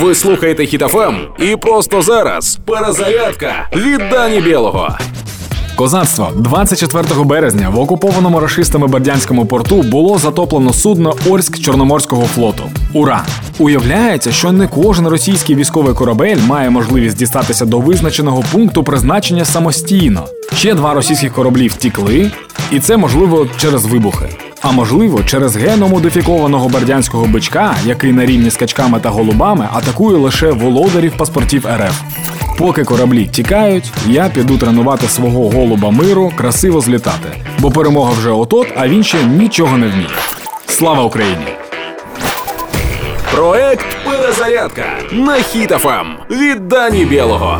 Ви слухаєте Хітофем і просто зараз перезарядка від Дані Білого. Козацтво 24 березня в окупованому рашистами Бердянському порту було затоплено судно Орськ Чорноморського флоту. Ура! Уявляється, що не кожен російський військовий корабель має можливість дістатися до визначеного пункту призначення самостійно. Ще два російських кораблі втікли, і це можливо через вибухи. А можливо, через геномодифікованого бердянського бичка, який на рівні з качками та голубами атакує лише володарів паспортів РФ. Поки кораблі тікають, я піду тренувати свого голуба миру красиво злітати, бо перемога вже отот, а він ще нічого не вміє. Слава Україні! Проект Перезарядка на Хітофем від Дані Білого.